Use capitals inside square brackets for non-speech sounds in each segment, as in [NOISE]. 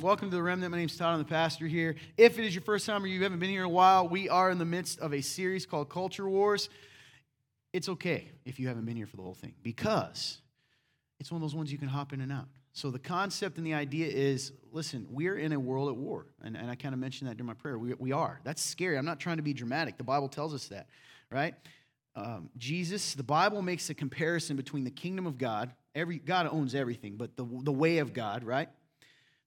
Welcome to the Remnant. My name's Todd. I'm the pastor here. If it is your first time or you haven't been here in a while, we are in the midst of a series called Culture Wars. It's okay if you haven't been here for the whole thing because it's one of those ones you can hop in and out. So the concept and the idea is listen, we're in a world at war. And, and I kind of mentioned that during my prayer. We, we are. That's scary. I'm not trying to be dramatic. The Bible tells us that, right? Um, Jesus, the Bible makes a comparison between the kingdom of God, every God owns everything, but the, the way of God, right?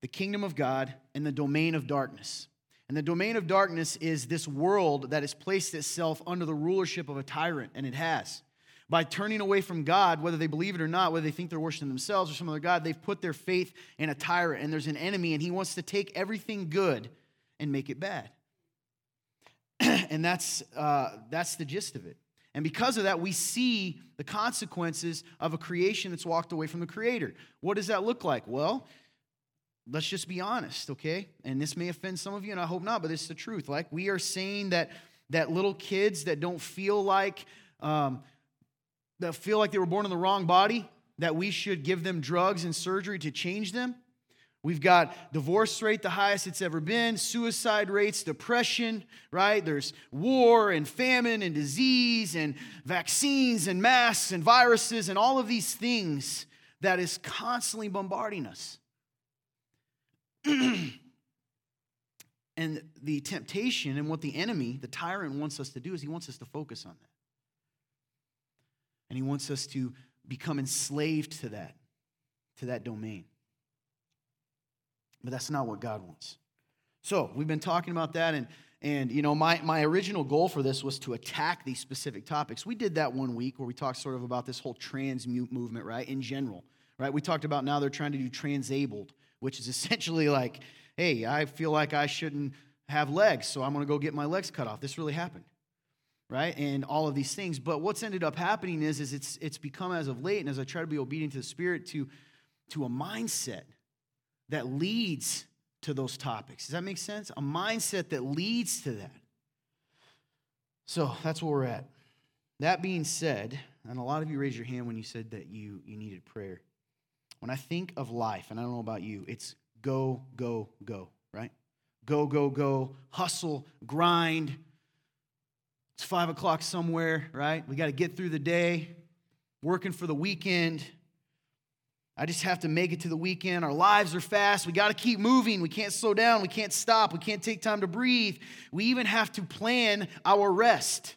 The kingdom of God and the domain of darkness. And the domain of darkness is this world that has placed itself under the rulership of a tyrant, and it has. By turning away from God, whether they believe it or not, whether they think they're worshiping themselves or some other God, they've put their faith in a tyrant, and there's an enemy, and he wants to take everything good and make it bad. [CLEARS THROAT] and that's, uh, that's the gist of it. And because of that, we see the consequences of a creation that's walked away from the Creator. What does that look like? Well, let's just be honest, okay? And this may offend some of you, and I hope not, but it's the truth. Like, we are saying that, that little kids that don't feel like, um, that feel like they were born in the wrong body, that we should give them drugs and surgery to change them. We've got divorce rate the highest it's ever been, suicide rates, depression, right? There's war and famine and disease and vaccines and masks and viruses and all of these things that is constantly bombarding us. [CLEARS THROAT] and the temptation and what the enemy, the tyrant, wants us to do is he wants us to focus on that. And he wants us to become enslaved to that, to that domain. But that's not what God wants. So we've been talking about that, and and you know, my, my original goal for this was to attack these specific topics. We did that one week where we talked sort of about this whole trans movement, right? In general, right? We talked about now they're trying to do transabled, which is [LAUGHS] essentially like, hey, I feel like I shouldn't have legs, so I'm gonna go get my legs cut off. This really happened. Right? And all of these things. But what's ended up happening is, is it's it's become as of late, and as I try to be obedient to the spirit, to to a mindset that leads to those topics. Does that make sense? A mindset that leads to that. So that's where we're at. That being said, and a lot of you raised your hand when you said that you, you needed prayer. When I think of life, and I don't know about you, it's go, go, go, right? Go, go, go, hustle, grind. It's five o'clock somewhere, right? We got to get through the day, working for the weekend. I just have to make it to the weekend. Our lives are fast. We got to keep moving. We can't slow down. We can't stop. We can't take time to breathe. We even have to plan our rest.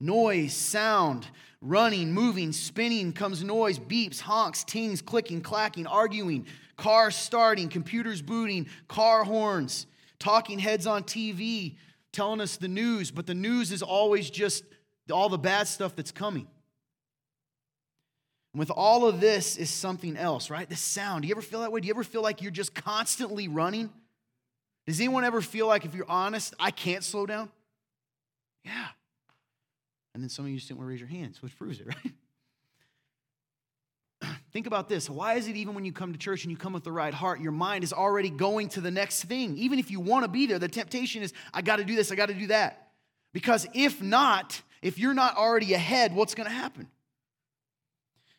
Noise, sound, running, moving, spinning comes noise, beeps, honks, tings, clicking, clacking, arguing, cars starting, computers booting, car horns, talking heads on TV telling us the news, but the news is always just all the bad stuff that's coming. With all of this is something else, right? The sound. Do you ever feel that way? Do you ever feel like you're just constantly running? Does anyone ever feel like, if you're honest, I can't slow down? Yeah. And then some of you just didn't want to raise your hands, which proves it, [LAUGHS] right? [CLEARS THROAT] Think about this. Why is it even when you come to church and you come with the right heart, your mind is already going to the next thing? Even if you want to be there, the temptation is, I got to do this, I got to do that. Because if not, if you're not already ahead, what's going to happen?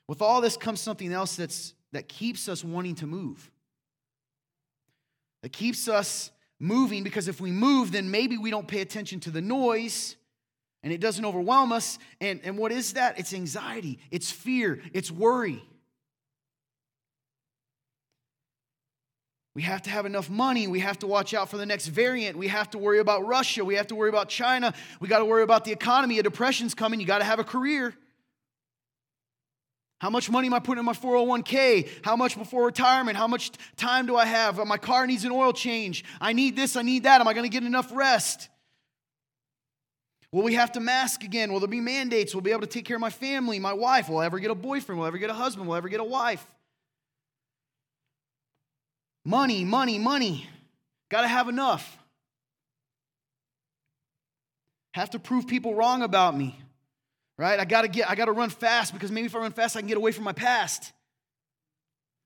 With all this comes something else that's, that keeps us wanting to move. That keeps us moving because if we move, then maybe we don't pay attention to the noise and it doesn't overwhelm us. And, and what is that? It's anxiety, it's fear, it's worry. We have to have enough money. We have to watch out for the next variant. We have to worry about Russia. We have to worry about China. We got to worry about the economy. A depression's coming. You got to have a career. How much money am I putting in my 401k? How much before retirement? How much time do I have? My car needs an oil change. I need this, I need that. Am I going to get enough rest? Will we have to mask again? Will there be mandates? Will be able to take care of my family, my wife? Will I ever get a boyfriend? Will I ever get a husband? Will I ever get a wife? Money, money, money. Got to have enough. Have to prove people wrong about me right? I gotta get, I gotta run fast because maybe if I run fast, I can get away from my past.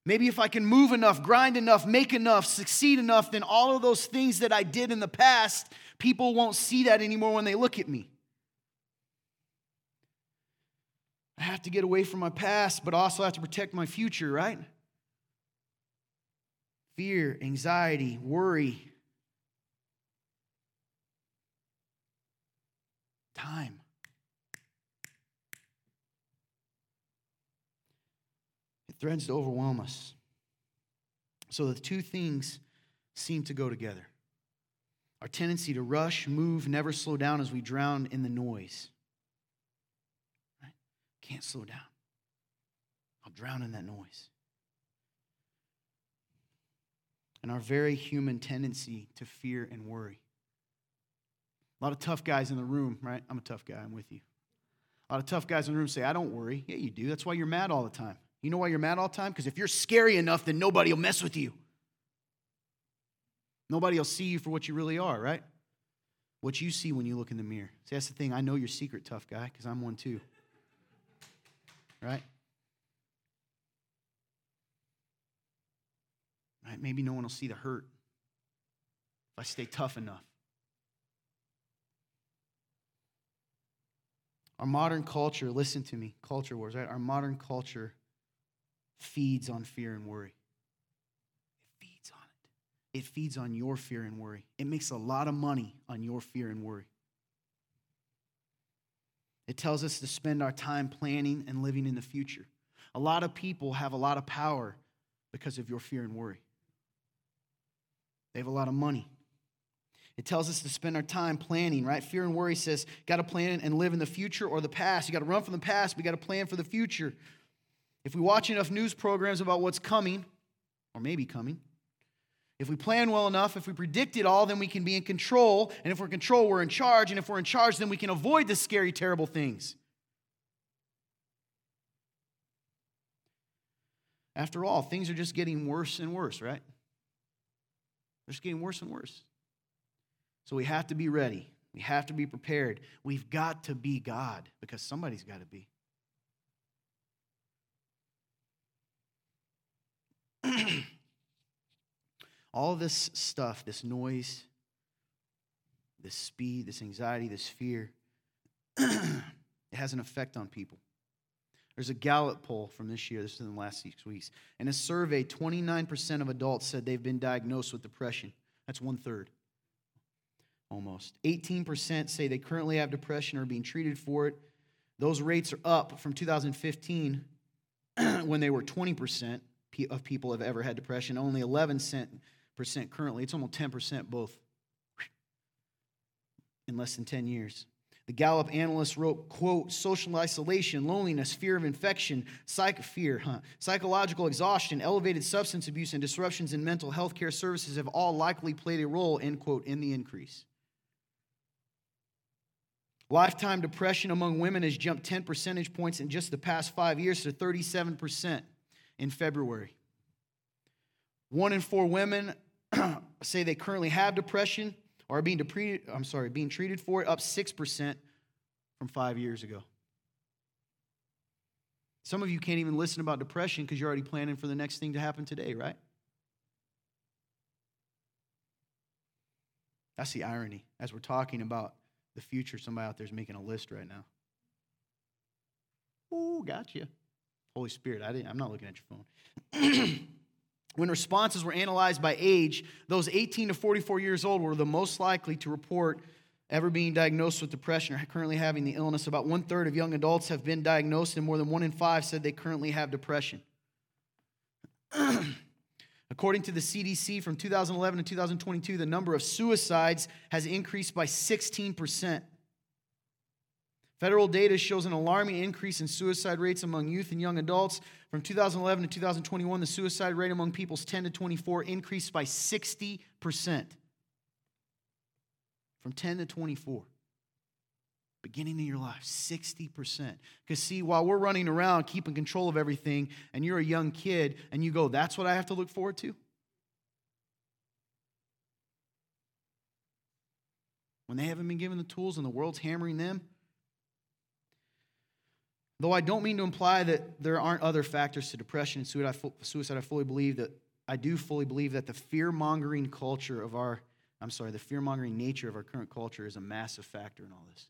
Maybe if I can move enough, grind enough, make enough, succeed enough, then all of those things that I did in the past, people won't see that anymore when they look at me. I have to get away from my past, but also have to protect my future, right? fear, anxiety, worry. Time. It threatens to overwhelm us. So the two things seem to go together. Our tendency to rush, move, never slow down as we drown in the noise. Right? Can't slow down. I'll drown in that noise. And our very human tendency to fear and worry. A lot of tough guys in the room, right? I'm a tough guy, I'm with you. A lot of tough guys in the room say, I don't worry. Yeah, you do. That's why you're mad all the time. You know why you're mad all the time? Because if you're scary enough, then nobody will mess with you. Nobody will see you for what you really are, right? What you see when you look in the mirror. See, that's the thing. I know your secret, tough guy, because I'm one too. Right? Right? Maybe no one will see the hurt if I stay tough enough. Our modern culture, listen to me, culture wars, right? Our modern culture feeds on fear and worry. It feeds on your fear and worry. It makes a lot of money on your fear and worry. It tells us to spend our time planning and living in the future. A lot of people have a lot of power because of your fear and worry. They have a lot of money. It tells us to spend our time planning, right? Fear and worry says, got to plan and live in the future or the past. You got to run from the past. We got to plan for the future. If we watch enough news programs about what's coming, or maybe coming, if we plan well enough, if we predict it all, then we can be in control. And if we're in control, we're in charge. And if we're in charge, then we can avoid the scary, terrible things. After all, things are just getting worse and worse, right? They're just getting worse and worse. So we have to be ready. We have to be prepared. We've got to be God because somebody's got to be. [CLEARS THROAT] All this stuff, this noise, this speed, this anxiety, this fear, [CLEARS THROAT] it has an effect on people. There's a Gallup poll from this year, this is in the last six weeks. In a survey, 29% of adults said they've been diagnosed with depression. That's one third, almost. 18% say they currently have depression or are being treated for it. Those rates are up from 2015 [CLEARS THROAT] when they were 20% of people have ever had depression, only 11% currently. It's almost 10% both in less than 10 years. The Gallup analyst wrote, quote, social isolation, loneliness, fear of infection, psych fear, huh? psychological exhaustion, elevated substance abuse, and disruptions in mental health care services have all likely played a role, end quote, in the increase. Lifetime depression among women has jumped 10 percentage points in just the past five years to 37% in February. One in four women [CLEARS THROAT] say they currently have depression or are being depre- I'm sorry, being treated for it, up 6% from five years ago. Some of you can't even listen about depression because you're already planning for the next thing to happen today, right? That's the irony. As we're talking about the future, somebody out there is making a list right now. Ooh, gotcha. Holy Spirit, I didn't, I'm not looking at your phone. [CLEARS THROAT] when responses were analyzed by age, those 18 to 44 years old were the most likely to report ever being diagnosed with depression or currently having the illness. About one third of young adults have been diagnosed, and more than one in five said they currently have depression. [CLEARS THROAT] According to the CDC from 2011 to 2022, the number of suicides has increased by 16%. Federal data shows an alarming increase in suicide rates among youth and young adults. From 2011 to 2021, the suicide rate among peoples 10 to 24 increased by 60%. From 10 to 24. Beginning of your life, 60%. Because, see, while we're running around keeping control of everything, and you're a young kid, and you go, that's what I have to look forward to? When they haven't been given the tools and the world's hammering them, Though I don't mean to imply that there aren't other factors to depression and suicide, I fully believe that I do fully believe that the fear mongering culture of our, I'm sorry, the fear mongering nature of our current culture is a massive factor in all this.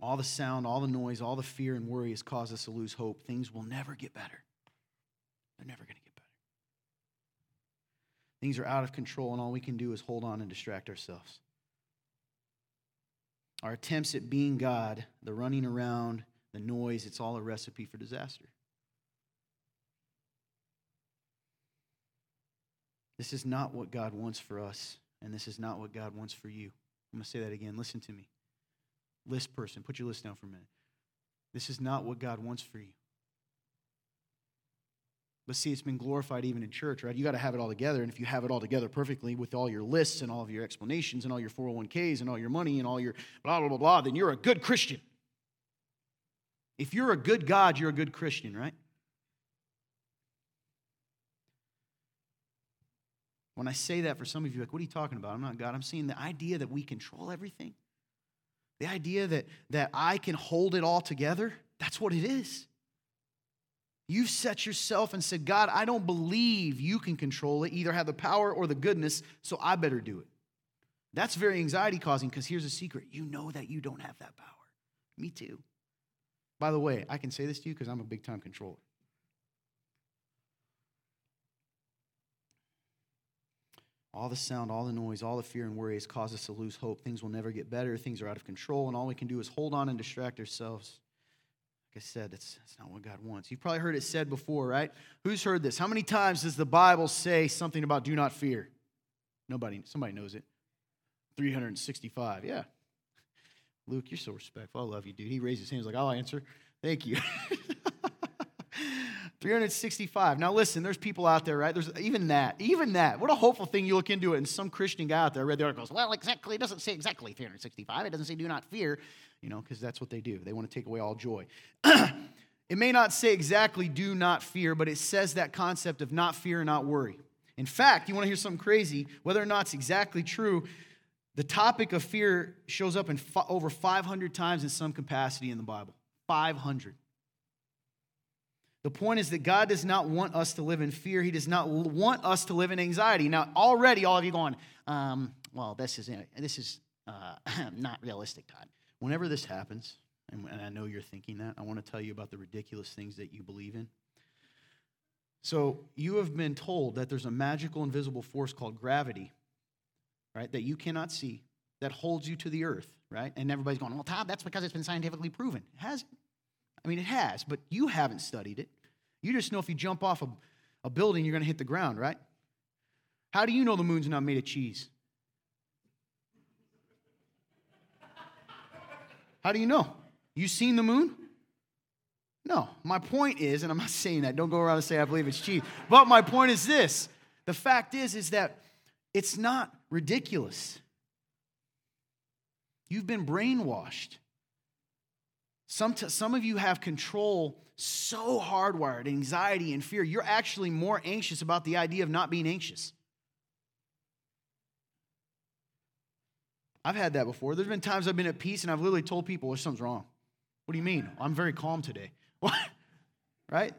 All the sound, all the noise, all the fear and worry has caused us to lose hope. Things will never get better. They're never going to get better. Things are out of control, and all we can do is hold on and distract ourselves. Our attempts at being God, the running around, the noise, it's all a recipe for disaster. This is not what God wants for us, and this is not what God wants for you. I'm going to say that again. Listen to me. List person, put your list down for a minute. This is not what God wants for you. But see, it's been glorified even in church, right? You got to have it all together. And if you have it all together perfectly with all your lists and all of your explanations and all your 401ks and all your money and all your blah, blah, blah, blah, then you're a good Christian. If you're a good God, you're a good Christian, right? When I say that for some of you, like, what are you talking about? I'm not God. I'm saying the idea that we control everything, the idea that, that I can hold it all together, that's what it is. You've set yourself and said, God, I don't believe you can control it, either have the power or the goodness, so I better do it. That's very anxiety causing because here's a secret you know that you don't have that power. Me too. By the way, I can say this to you because I'm a big time controller. All the sound, all the noise, all the fear and worries cause us to lose hope. Things will never get better. Things are out of control, and all we can do is hold on and distract ourselves. I said, that's, that's not what God wants. You've probably heard it said before, right? Who's heard this? How many times does the Bible say something about do not fear? Nobody, somebody knows it. 365, yeah. Luke, you're so respectful. I love you, dude. He raised his hands like, I'll answer. Thank you. [LAUGHS] 365. Now listen, there's people out there, right? There's even that, even that. What a hopeful thing you look into it, and some Christian guy out there read the article goes, well, exactly, it doesn't say exactly 365. It doesn't say do not fear, you know, because that's what they do. They want to take away all joy. [CLEARS THROAT] it may not say exactly do not fear, but it says that concept of not fear and not worry. In fact, you want to hear something crazy, whether or not it's exactly true, the topic of fear shows up in over 500 times in some capacity in the Bible. 500. The point is that God does not want us to live in fear. He does not want us to live in anxiety. Now, already, all of you going, um, well, this is, this is uh, [CLEARS THROAT] not realistic, Todd. Whenever this happens, and, I know you're thinking that, I want to tell you about the ridiculous things that you believe in. So, you have been told that there's a magical, invisible force called gravity, right, that you cannot see, that holds you to the earth, right? And everybody's going, well, Todd, that's because it's been scientifically proven. It hasn't. I mean, it has, but you haven't studied it. You just know if you jump off a, a building, you're going to hit the ground, right? How do you know the moon's not made of cheese? How do you know? You seen the moon? No. My point is, and I'm not [LAUGHS] saying that, don't go around and say I believe it's cheese. But my point is this the fact is, is that it's not ridiculous. You've been brainwashed. Some, t- some of you have control so hardwired, anxiety and fear, you're actually more anxious about the idea of not being anxious. I've had that before. There's been times I've been at peace and I've literally told people, well, something's wrong. What do you mean? I'm very calm today. [LAUGHS] Right?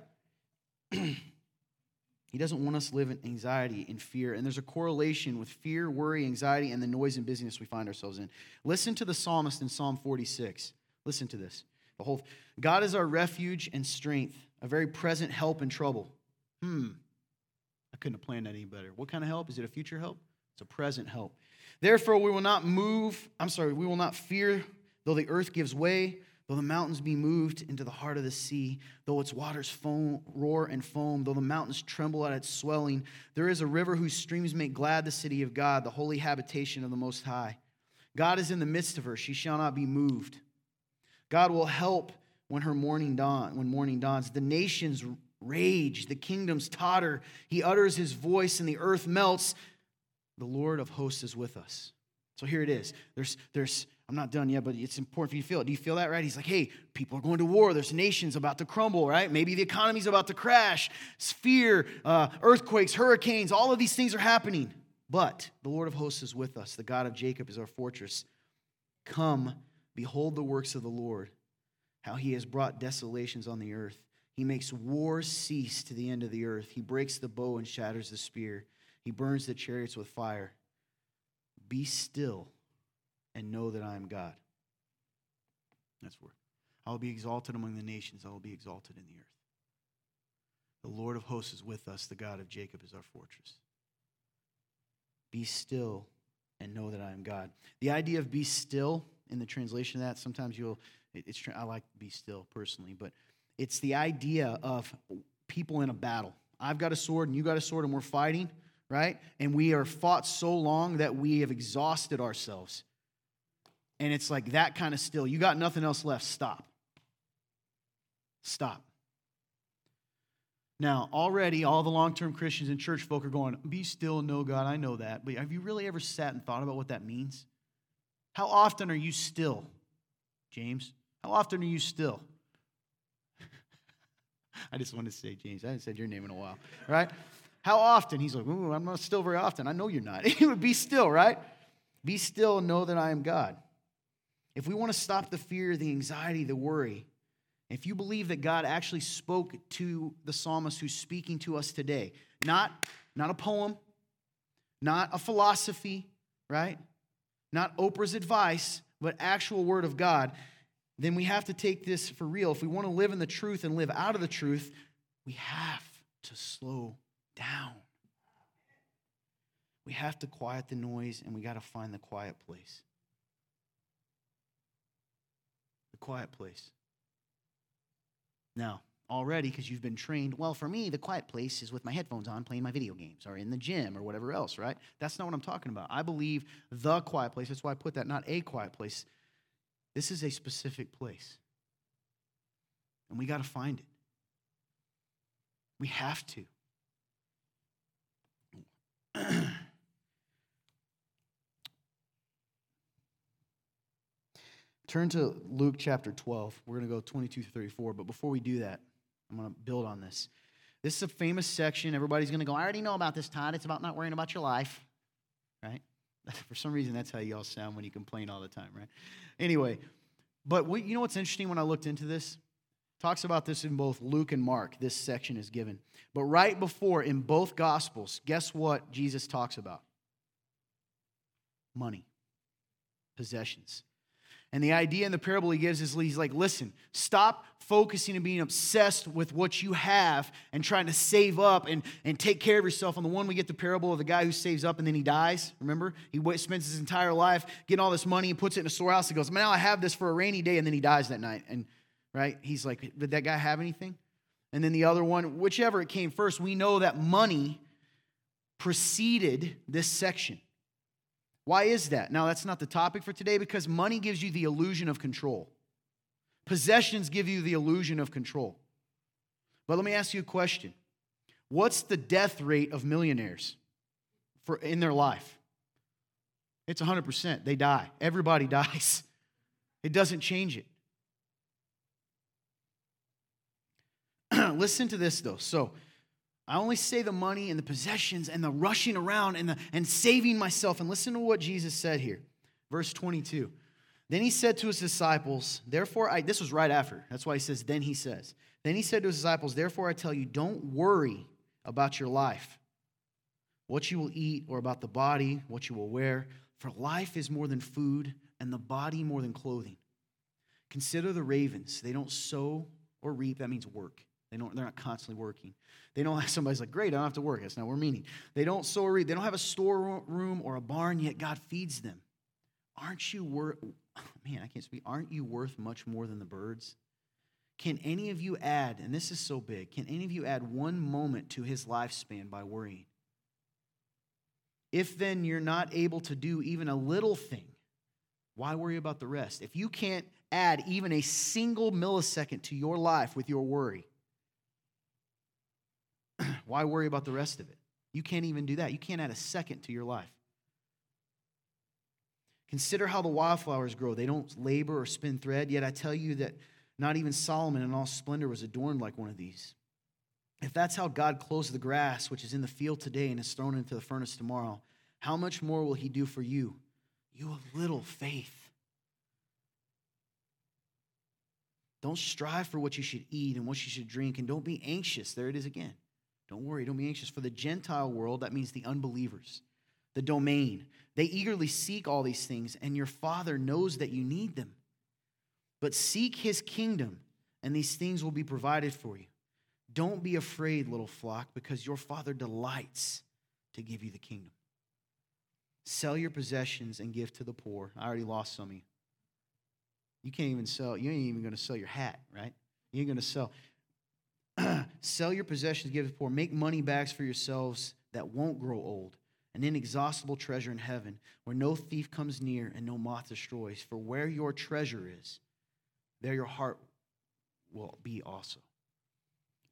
[CLEARS THROAT] he doesn't want us to live in anxiety and fear. And there's a correlation with fear, worry, anxiety, and the noise and busyness we find ourselves in. Listen to the psalmist in Psalm 46. Listen to this. The whole God is our refuge and strength, a very present help in trouble. Hmm. I couldn't have planned that any better. What kind of help? Is it a future help? It's a present help. Therefore, we will not move, I'm sorry, we will not fear though the earth gives way, though the mountains be moved into the heart of the sea, though its waters foam, roar and foam, though the mountains tremble at its swelling. There is a river whose streams make glad the city of God, the holy habitation of the Most High. God is in the midst of her, she shall not be moved. God will help when her morning dawn, when morning dawns. The nations rage, the kingdoms totter. He utters his voice and the earth melts. The Lord of hosts is with us. So here it is. There's, there's, I'm not done yet, but it's important for you to feel it. Do you feel that, right? He's like, hey, people are going to war. There's nations about to crumble, right? Maybe the economy's about to crash. Fear, uh, earthquakes, hurricanes, all of these things are happening. But the Lord of hosts is with us. The God of Jacob is our fortress. Come, Behold the works of the Lord, how he has brought desolations on the earth. He makes war cease to the end of the earth. He breaks the bow and shatters the spear. He burns the chariots with fire. Be still and know that I am God. That's word. I will be exalted among the nations. I will be exalted in the earth. The Lord of hosts is with us. The God of Jacob is our fortress. Be still and know that I am God. The idea of be still in the translation of that, sometimes you'll, it's, I like be still personally, but it's the idea of people in a battle. I've got a sword and you got a sword and we're fighting, right? And we are fought so long that we have exhausted ourselves. And it's like that kind of still. You got nothing else left. Stop. Stop. Now, already all the long term Christians and church folk are going, Be still know God. I know that. But have you really ever sat and thought about what that means? How often are you still, James? How often are you still? [LAUGHS] I just wanted to say, James, I haven't said your name in a while, right? How often? He's like, Ooh, I'm not still very often. I know you're not. [LAUGHS] Would be still, right? Be still and know that I am God. If we want to stop the fear, the anxiety, the worry, if you believe that God actually spoke to the psalmist who's speaking to us today, not, not a poem, not a philosophy, right? Not Oprah's advice, but actual word of God, then we have to take this for real. If we want to live in the truth and live out of the truth, we have to slow down. We have to quiet the noise and we got to find the quiet place. The quiet place. Now, already, because you've been trained, well, for me, the quiet place is with my headphones on playing my video games or in the gym or whatever else, right? That's not what I'm talking about. I believe the quiet place, that's why I put that, not a quiet place. This is a specific place. And we got to find it. We have to. [CLEARS THROAT] Turn to Luke chapter 12. We're going to go 22 through 34. But before we do that, I'm going to build on this. This is a famous section. Everybody's going to go, I already know about this, Todd. It's about not worrying about your life, right? [LAUGHS] For some reason, that's how you all sound when you complain all the time, right? Anyway, but what, you know what's interesting when I looked into this? Talks about this in both Luke and Mark. This section is given. But right before, in both Gospels, guess what Jesus talks about? Money, possessions. And the idea in the parable he gives is he's like, listen, stop focusing and being obsessed with what you have and trying to save up and, and take care of yourself. On the one, we get the parable of the guy who saves up and then he dies. Remember? He spends his entire life getting all this money and puts it in a storehouse. He goes, now I have this for a rainy day. And then he dies that night. And, right? He's like, did that guy have anything? And then the other one, whichever it came first, we know that money preceded this section. Why is that? Now, that's not the topic for today because money gives you the illusion of control. Possessions give you the illusion of control. But let me ask you a question What's the death rate of millionaires for, in their life? It's 100%. They die. Everybody [LAUGHS] dies. It doesn't change it. [CLEARS THROAT] Listen to this, though. So, I only say the money and the possessions and the rushing around and, the, and saving myself. And listen to what Jesus said here. Verse 22. Then he said to his disciples, Therefore, I, this was right after. That's why he says, Then he says. Then he said to his disciples, Therefore, I tell you, don't worry about your life, what you will eat, or about the body, what you will wear. For life is more than food, and the body more than clothing. Consider the ravens. They don't sow or reap. That means work. They don't, they're not constantly working. They don't have [LAUGHS] somebody's like, great, I don't have to work. That's not what we're meaning. They don't sow or reap. They don't have a storeroom or a barn, yet God feeds them. Aren't you worth, [LAUGHS] man, I can't speak. Aren't you worth much more than the birds? Can any of you add, and this is so big, can any of you add one moment to his lifespan by worrying? If then you're not able to do even a little thing, why worry about the rest? If you can't add even a single millisecond to your life with your worry, [CLEARS THROAT] why worry about the rest of it? You can't even do that. You can't add a second to your life. Consider how the wildflowers grow. They don't labor or spin thread, yet I tell you that not even Solomon in all splendor was adorned like one of these. If that's how God clothes the grass, which is in the field today and is thrown into the furnace tomorrow, how much more will he do for you? You have little faith. Don't strive for what you should eat and what you should drink, and don't be anxious. There it is again. Don't worry, don't be anxious. For the Gentile world, that means the unbelievers, the domain. They eagerly seek all these things, and your Father knows that you need them. But seek his kingdom, and these things will be provided for you. Don't be afraid, little flock, because your Father delights to give you the kingdom. Sell your possessions and give to the poor. I already lost some of you. You can't even sell, you ain't even going to sell your hat, right? You ain't going to sell. [CLEARS THROAT] sell your possessions, give to the poor. Make money bags for yourselves that won't grow old, an inexhaustible treasure in heaven, where no thief comes near and no moth destroys. For where your treasure is, there your heart will be also.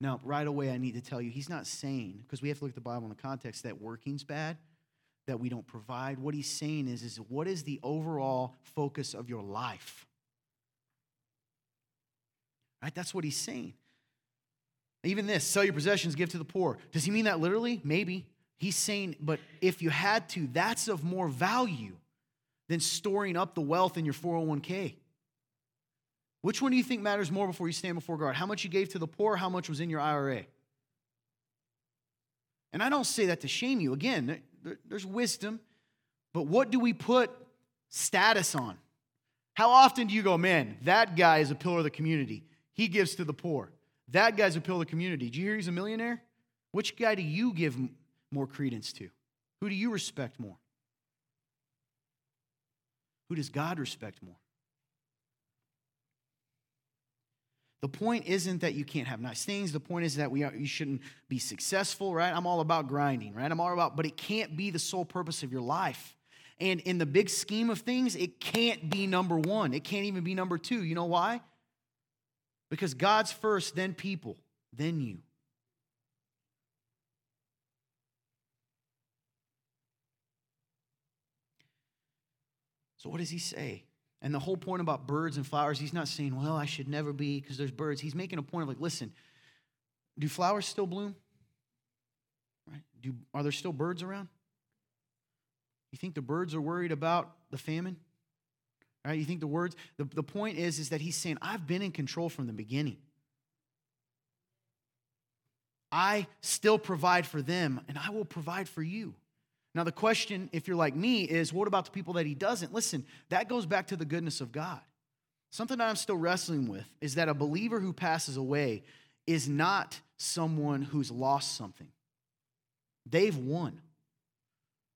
Now, right away, I need to tell you, he's not saying, because we have to look at the Bible in the context, that working's bad, that we don't provide. What he's saying is, is what is the overall focus of your life? Right? That's what he's saying. Even this, sell your possessions, give to the poor. Does he mean that literally? Maybe. He's saying, but if you had to, that's of more value than storing up the wealth in your 401k. Which one do you think matters more before you stand before God? How much you gave to the poor, how much was in your IRA? And I don't say that to shame you. Again, there's wisdom, but what do we put status on? How often do you go, man, that guy is a pillar of the community? He gives to the poor. That guy's a pillar of the community. Do you hear he's a millionaire? Which guy do you give more credence to? Who do you respect more? Who does God respect more? The point isn't that you can't have nice things. The point is that we are, you shouldn't be successful, right? I'm all about grinding, right? I'm all about, but it can't be the sole purpose of your life. And in the big scheme of things, it can't be number one. It can't even be number two. You know why? Because God's first, then people, then you. So, what does he say? And the whole point about birds and flowers, he's not saying, well, I should never be because there's birds. He's making a point of like, listen, do flowers still bloom? Right? Do, are there still birds around? You think the birds are worried about the famine? Right? You think the words, the, the point is, is that he's saying, I've been in control from the beginning. I still provide for them, and I will provide for you. Now, the question, if you're like me, is what about the people that he doesn't? Listen, that goes back to the goodness of God. Something that I'm still wrestling with is that a believer who passes away is not someone who's lost something. They've won.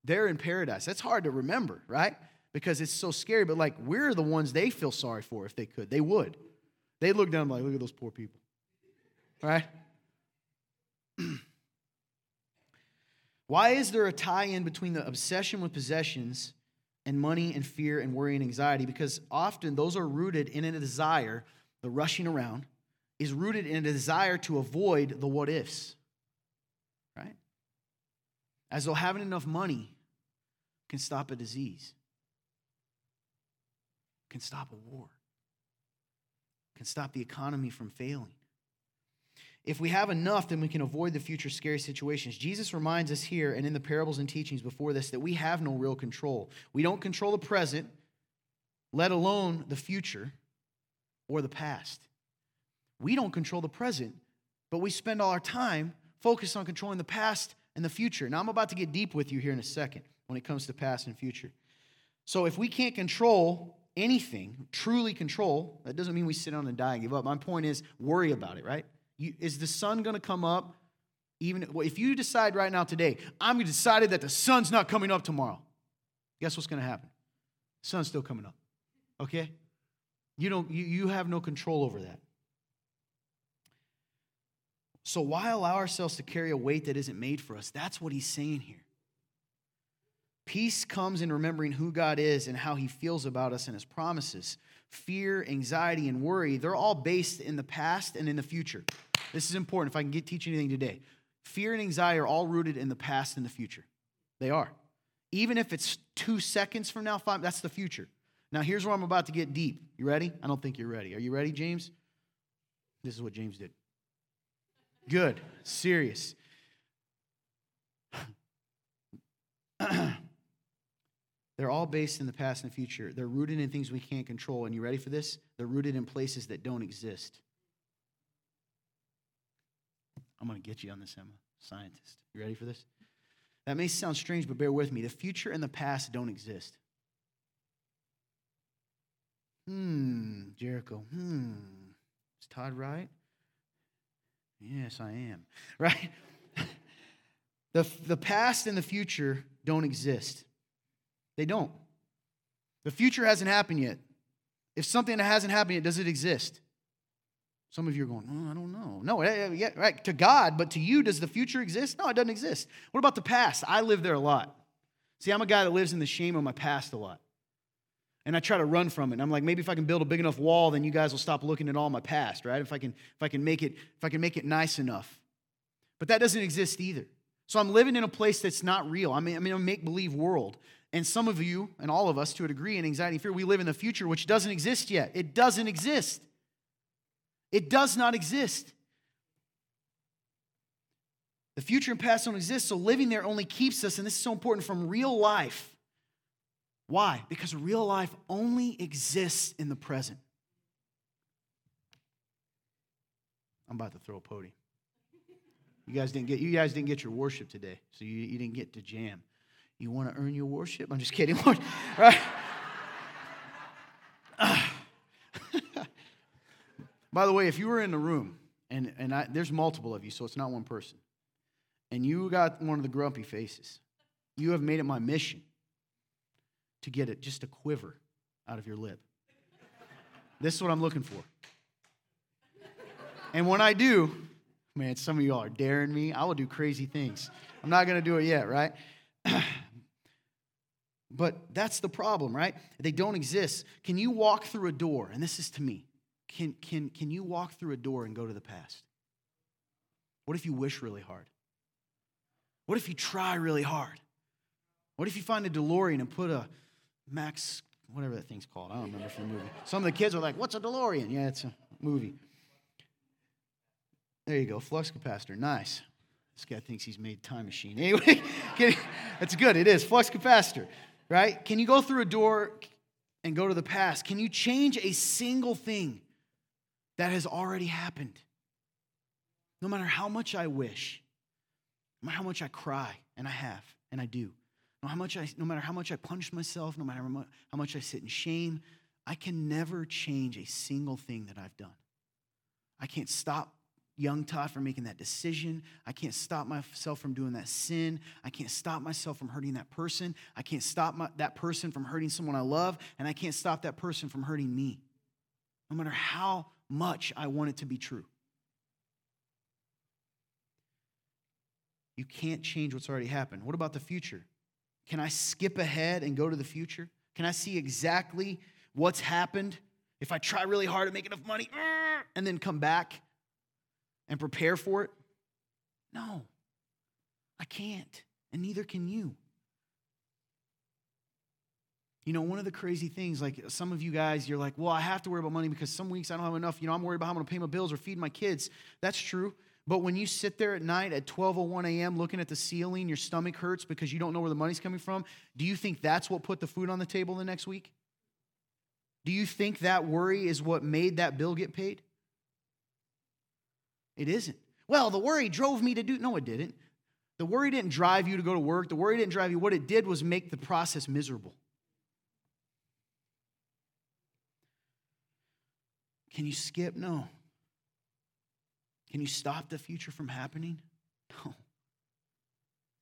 They're in paradise. That's hard to remember, right? Because it's so scary, but like we're the ones they feel sorry for if they could. They would. They'd look down like, look at those poor people. Right? [CLEARS THROAT] Why is there a tie in between the obsession with possessions and money and fear and worry and anxiety? Because often those are rooted in a desire, the rushing around is rooted in a desire to avoid the what ifs, right? As though having enough money can stop a disease, can stop a war, can stop the economy from failing. If we have enough, then we can avoid the future scary situations. Jesus reminds us here and in the parables and teachings before this that we have no real control. We don't control the present, let alone the future or the past. We don't control the present, but we spend all our time focused on controlling the past and the future. Now, I'm about to get deep with you here in a second when it comes to past and future. So, if we can't control anything, truly control, that doesn't mean we sit down and die and give up. My point is, worry about it, right? You, is the sun going to come up? Even well, if you decide right now today, I'm decided that the sun's not coming up tomorrow. Guess what's going to happen? The sun's still coming up. Okay? You don't you, you have no control over that. So why allow ourselves to carry a weight that isn't made for us? That's what he's saying here. Peace comes in remembering who God is and how he feels about us and his promises. Fear, anxiety, and worry, they're all based in the past and in the future. This is important if I can get teach anything today. Fear and anxiety are all rooted in the past and the future. They are. Even if it's two seconds from now, five, that's the future. Now, here's where I'm about to get deep. You ready? I don't think you're ready. Are you ready, James? This is what James did. Good. Serious. [CLEARS THROAT] They're all based in the past and the future. They're rooted in things we can't control. And you ready for this? They're rooted in places that don't exist. I'm going to get you on this, Emma. Scientist. You ready for this? That may sound strange, but bear with me. The future and the past don't exist. Hmm, Jericho. Hmm. Is Todd right? Yes, I am. [LAUGHS] Right? [LAUGHS] the, the past and the future don't exist. They don't. The future hasn't happened yet. If something that hasn't happened yet, does it exist? Some of you are going, oh, I don't know. No, yeah, right. To God, but to you, does the future exist? No, it doesn't exist. What about the past? I live there a lot. See, I'm a guy that lives in the shame of my past a lot. And I try to run from it. And I'm like, maybe if I can build a big enough wall, then you guys will stop looking at all my past, right? If I can, if I can make it, if I can make it nice enough. But that doesn't exist either. So I'm living in a place that's not real. I mean I'm in a make believe world. And some of you, and all of us to a degree, in anxiety and fear, we live in the future which doesn't exist yet. It doesn't exist. It does not exist. The future and past don't exist, so living there only keeps us, and this is so important, from real life. Why? Because real life only exists in the present. I'm about to throw a podium. You guys didn't get you guys didn't get your worship today, so you, you didn't get to jam. You want to earn your worship? I'm just kidding, [LAUGHS] right? [LAUGHS] By the way, if you were in the room, and, and I, there's multiple of you, so it's not one person, and you got one of the grumpy faces, you have made it my mission to get it just a quiver out of your lip. This is what I'm looking for. And when I do, man, some of y'all are daring me. I will do crazy things. I'm not going to do it yet, right? [CLEARS THROAT] but that's the problem, right? They don't exist. Can you walk through a door? And this is to me. Can, can, can you walk through a door and go to the past? What if you wish really hard? What if you try really hard? What if you find a DeLorean and put a Max, whatever that thing's called? I don't remember from the movie. Some of the kids are like, What's a DeLorean? Yeah, it's a movie. There you go, flux capacitor. Nice. This guy thinks he's made time machine. Anyway, [LAUGHS] that's good. It is flux capacitor, right? Can you go through a door and go to the past? Can you change a single thing that has already happened. No matter how much I wish, no matter how much I cry, and I have, and I do, no, matter how much I, no matter how much I punish myself, no matter how much I sit in shame, I can never change a single thing that I've done. I can't stop young Todd from making that decision. I can't stop myself from doing that sin. I can't stop myself from hurting that person. I can't stop my, that person from hurting someone I love. And I can't stop that person from hurting me. No matter how much I want it to be true. You can't change what's already happened. What about the future? Can I skip ahead and go to the future? Can I see exactly what's happened if I try really hard to make enough money and then come back and prepare for it? No, I can't, and neither can you. You know, one of the crazy things, like some of you guys, you're like, well, I have to worry about money because some weeks I don't have enough. You know, I'm worried about how I'm going to pay my bills or feed my kids. That's true. But when you sit there at night at 12:01 a.m. looking at the ceiling, your stomach hurts because you don't know where the money's coming from. Do you think that's what put the food on the table the next week? Do you think that worry is what made that bill get paid? It isn't. Well, the worry drove me to do. No, it didn't. The worry didn't drive you to go to work. The worry didn't drive you. What it did was make the process miserable. Can you skip? No. Can you stop the future from happening? No.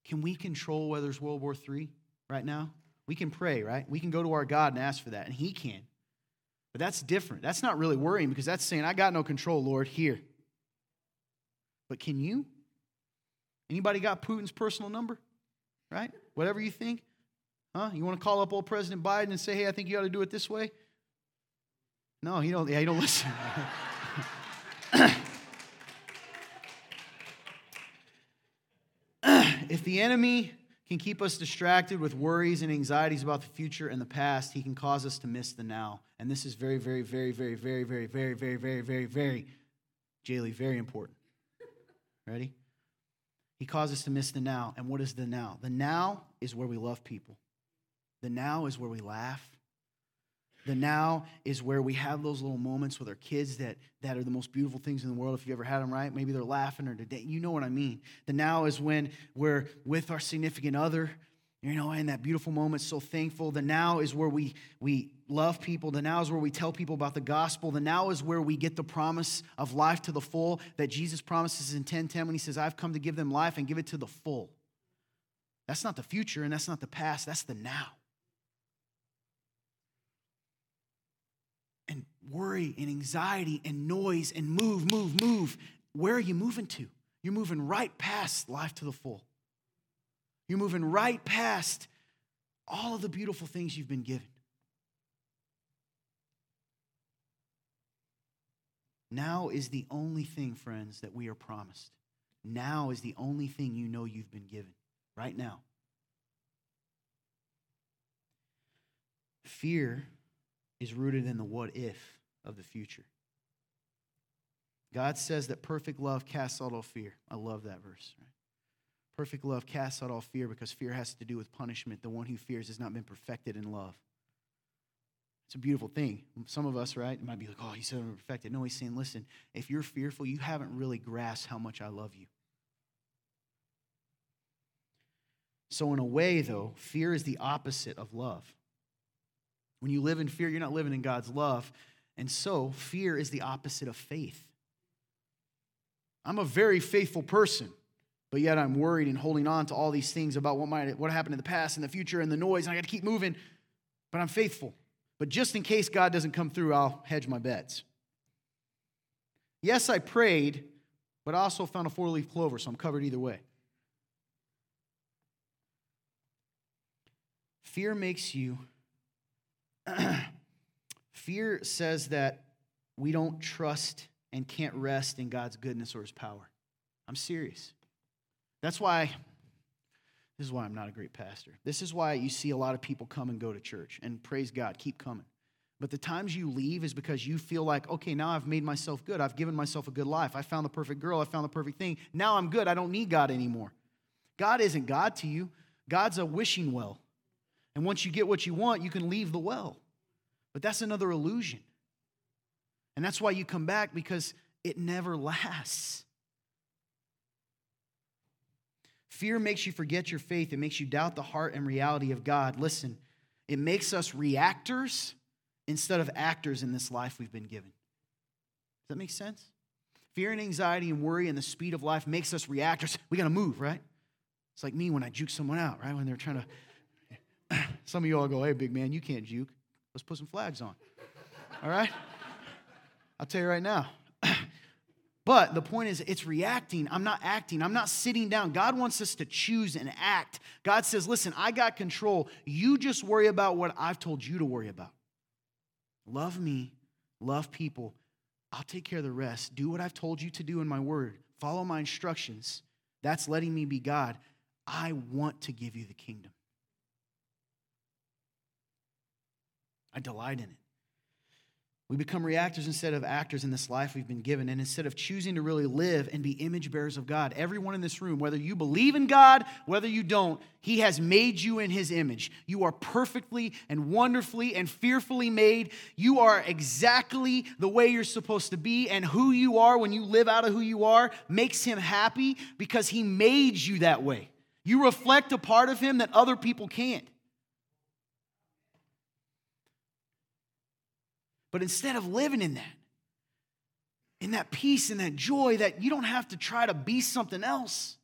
Can we control whether it's World War III right now? We can pray, right? We can go to our God and ask for that, and He can. But that's different. That's not really worrying because that's saying, I got no control, Lord, here. But can you? Anybody got Putin's personal number? Right? Whatever you think. Huh? You want to call up old President Biden and say, hey, I think you ought to do it this way? No, he don't, yeah, he don't listen. if the enemy can keep us distracted with worries and anxieties about the future and the past, he can cause us to miss the now. And this is very, very, very, very, very, very, very, very, very, very, very, Jaylee, very important. Ready? He causes us to miss the now. And what is the now? The now is where we love people. The now is where we laugh. The now is where we have those little moments with our kids that, that are the most beautiful things in the world. If you ever had them, right? Maybe they're laughing or today. You know what I mean. The now is when we're with our significant other You know, in that beautiful moment, so thankful. The now is where we, we love people. The now is where we tell people about the gospel. The now is where we get the promise of life to the full that Jesus promises in 1010 when he says, I've come to give them life and give it to the full. That's not the future and that's not the past, that's the now. And worry and anxiety and noise and move, move, move. Where are you moving to? You're moving right past life to the full. You're moving right past all of the beautiful things you've been given. Now is the only thing, friends, that we are promised. Now is the only thing you know you've been given. Right now. Fear is rooted in the what if of the future. God says that perfect love casts out all fear. I love that verse. Right? Perfect love casts out all fear because fear has to do with punishment. The one who fears has not been perfected in love. It's a beautiful thing. Some of us, right, might be like, oh, he's so perfected. No, he's saying, listen, if you're fearful, you haven't really grasped how much I love you. So, in a way, though, fear is the opposite of love. When you live in fear, you're not living in God's love. And so, fear is the opposite of faith. I'm a very faithful person but yet I'm worried and holding on to all these things about what might what happened in the past and the future and the noise, and I got to keep moving. But I'm faithful. But just in case God doesn't come through, I'll hedge my bets. Yes, I prayed, but I also found a four leaf clover, so I'm covered either way. Fear makes you, [CLEARS THROAT] fear says that we don't trust and can't rest in God's goodness or his power. I'm serious. That's why, this is why I'm not a great pastor. This is why you see a lot of people come and go to church, and praise God, keep coming. But the times you leave is because you feel like, okay, now I've made myself good. I've given myself a good life. I found the perfect girl. I found the perfect thing. Now I'm good. I don't need God anymore. God isn't God to you, God's a wishing well. And once you get what you want, you can leave the well. But that's another illusion. And that's why you come back because it never lasts. Fear makes you forget your faith. It makes you doubt the heart and reality of God. Listen, it makes us reactors instead of actors in this life we've been given. Does that make sense? Fear and anxiety and worry and the speed of life makes us reactors. We got to move, right? It's like me when I juke someone out, right? When they're trying to. [LAUGHS] Some of you all go, hey, big man, you can't juke. Let's put some flags on. All right? I'll tell you right now, but the point is, it's reacting. I'm not acting. I'm not sitting down. God wants us to choose and act. God says, listen, I got control. You just worry about what I've told you to worry about. Love me, love people. I'll take care of the rest. Do what I've told you to do in my word. Follow my instructions. That's letting me be God. I want to give you the kingdom. I delight in it. We become reactors instead of actors in this life we've been given. And instead of choosing to really live and be image bearers of God, everyone in this room, whether you believe in God, whether you don't, He has made you in His image. You are perfectly and wonderfully and fearfully made. You are exactly the way you're supposed to be. And who you are when you live out of who you are makes Him happy because He made you that way. You reflect a part of Him that other people can't. But instead of living in that, in that peace and that joy, that you don't have to try to be something else.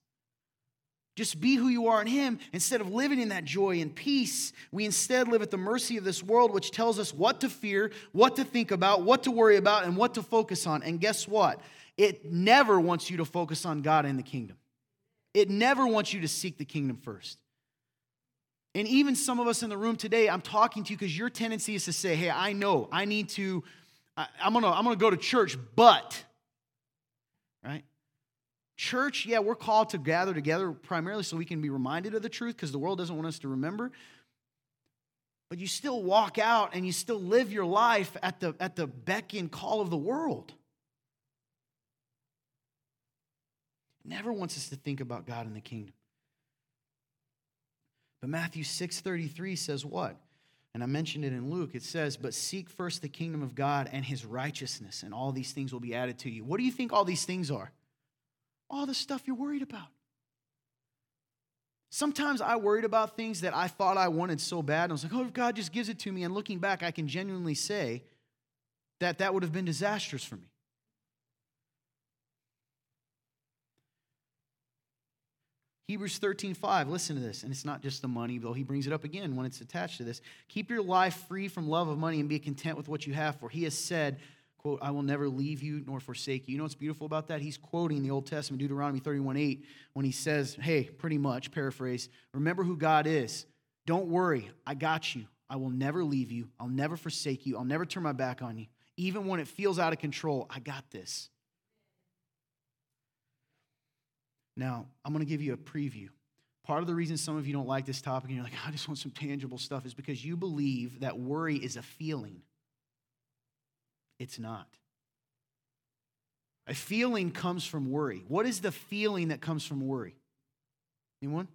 Just be who you are in Him. Instead of living in that joy and peace, we instead live at the mercy of this world, which tells us what to fear, what to think about, what to worry about, and what to focus on. And guess what? It never wants you to focus on God and the kingdom. It never wants you to seek the kingdom first. And even some of us in the room today, I'm talking to you because your tendency is to say, hey, I know I need to, I, am gonna, I'm gonna go to church, but, right? Church, yeah, we're called to gather together primarily so we can be reminded of the truth because the world doesn't want us to remember. But you still walk out and you still live your life at the, at the beck and call of the world. never wants us to think about God and the kingdom. But Matthew 6:33 says what? And I mentioned it in Luke. It says, "But seek first the kingdom of God and his righteousness, and all these things will be added to you." What do you think all these things are? All the stuff you're worried about. Sometimes I worried about things that I thought I wanted so bad. And I was like, oh, if God just gives it to me. And looking back, I can genuinely say that that would have been disastrous for me. Hebrews 13, 5, listen to this. And it's not just the money, though he brings it up again when it's attached to this. Keep your life free from love of money and be content with what you have, for he has said, quote, I will never leave you nor forsake you. You know what's beautiful about that? He's quoting the Old Testament, Deuteronomy 31, 8, when he says, Hey, pretty much, paraphrase, remember who God is. Don't worry, I got you. I will never leave you. I'll never forsake you. I'll never turn my back on you. Even when it feels out of control, I got this. Now, I'm going to give you a preview. Part of the reason some of you don't like this topic and you're like, I just want some tangible stuff is because you believe that worry is a feeling. It's not. A feeling comes from worry. What is the feeling that comes from worry? Anyone?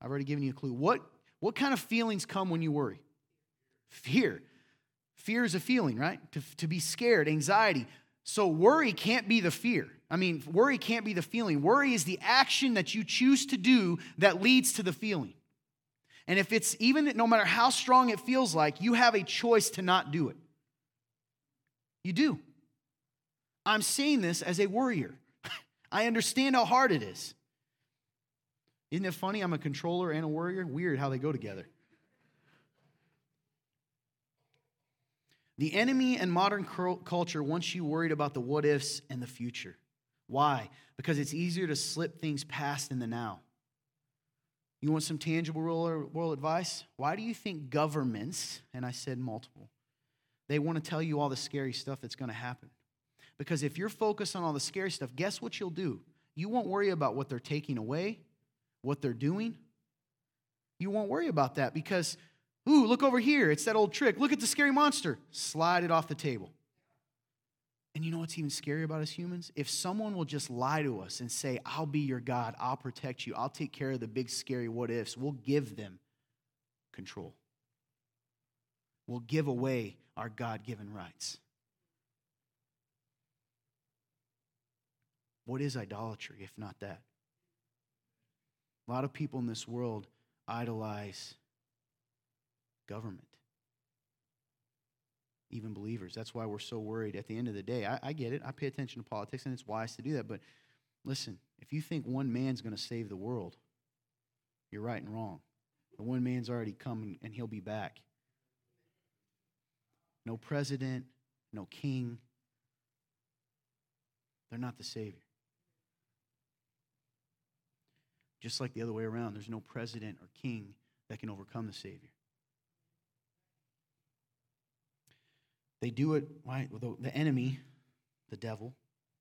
I've already given you a clue. What, what kind of feelings come when you worry? Fear. Fear is a feeling, right? To, to be scared, anxiety. So worry can't be the fear. I mean, worry can't be the feeling. Worry is the action that you choose to do that leads to the feeling. And if it's even, no matter how strong it feels like, you have a choice to not do it. You do. I'm saying this as a worrier. [LAUGHS] I understand how hard it is. Isn't it funny? I'm a controller and a worrier. Weird how they go together. The enemy and modern culture wants you worried about the what ifs and the future. Why? Because it's easier to slip things past in the now. You want some tangible world advice? Why do you think governments, and I said multiple, they want to tell you all the scary stuff that's going to happen? Because if you're focused on all the scary stuff, guess what you'll do? You won't worry about what they're taking away, what they're doing. You won't worry about that because, ooh, look over here. It's that old trick. Look at the scary monster. Slide it off the table. And you know what's even scary about us humans? If someone will just lie to us and say, I'll be your God, I'll protect you, I'll take care of the big, scary what ifs, we'll give them control. We'll give away our God given rights. What is idolatry if not that? A lot of people in this world idolize government even believers. That's why we're so worried at the end of the day. I, I, get it. I pay attention to politics, and it's wise to do that. But listen, if you think one man's going to save the world, you're right and wrong. The one man's already come, and he'll be back. No president, no king. They're not the Savior. Just like the other way around, there's no president or king that can overcome the Savior. They do it, right? The, the enemy, the devil,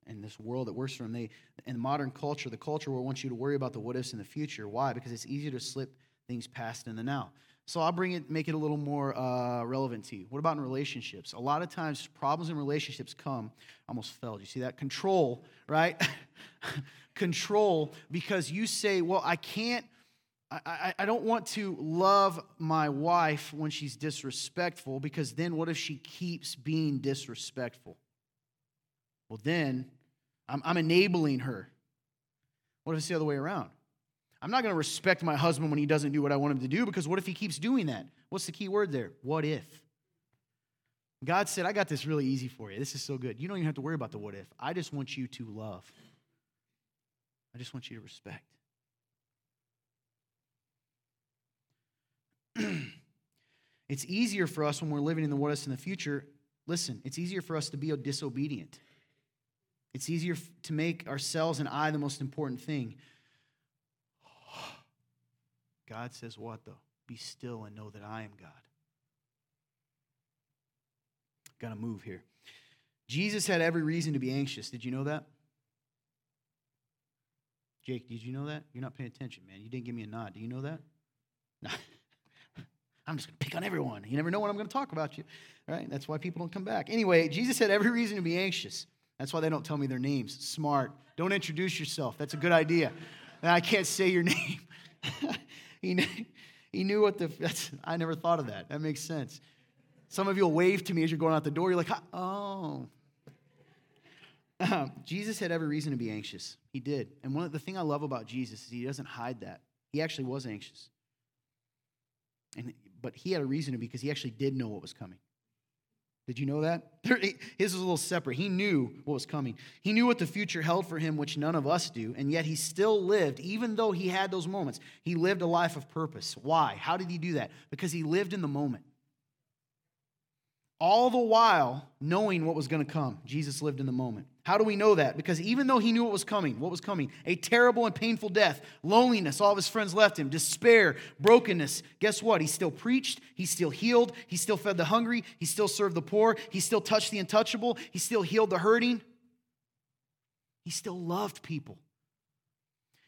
and this world that works for them, they, in modern culture, the culture will want you to worry about the what ifs in the future. Why? Because it's easier to slip things past in the now. So I'll bring it, make it a little more uh, relevant to you. What about in relationships? A lot of times, problems in relationships come. Almost fell. You see that control, right? [LAUGHS] control because you say, "Well, I can't I, I, don't want to love my wife when she's disrespectful because then what if she keeps being disrespectful? Well, then I'm, I'm enabling her. What if it's the other way around? I'm not going to respect my husband when he doesn't do what I want him to do because what if he keeps doing that? What's the key word there? What if? God said, I got this really easy for you. This is so good. You don't even have to worry about the what if. I just want you to love. I just want you to respect. [CLEARS THROAT] it's easier for us when we're living in the what is in the future. Listen, it's easier for us to be disobedient. It's easier to make ourselves and I the most important thing. [SIGHS] God says, What though? Be still and know that I am God. Got to move here. Jesus had every reason to be anxious. Did you know that? Jake, did you know that? You're not paying attention, man. You didn't give me a nod. Do you know that? [LAUGHS] I'm just going to pick on everyone. You never know when I'm going to talk about you, right? That's why people don't come back. Anyway, Jesus had every reason to be anxious. That's why they don't tell me their names. Smart. Don't introduce yourself. That's a good idea. I can't say your [LAUGHS] name. he, knew, he knew what the. That's, I never thought of that. That makes sense. Some of you will wave to me as you're going out the door. You're like, oh. Um, Jesus had every reason to be anxious. He did. And one of the thing I love about Jesus is he doesn't hide that. He actually was anxious. And, but he had a reason to because he actually did know what was coming. Did you know that? [LAUGHS] His was a little separate. He knew what was coming. He knew what the future held for him, which none of us do, and yet he still lived, even though he had those moments. He lived a life of purpose. Why? How did he do that? Because he lived in the moment. All the while knowing what was going to come, Jesus lived in the moment. How do we know that? Because even though he knew what was coming, what was coming? A terrible and painful death, loneliness, all of his friends left him, despair, brokenness. Guess what? He still preached, he still healed, he still fed the hungry, he still served the poor, he still touched the untouchable, he still healed the hurting. He still loved people.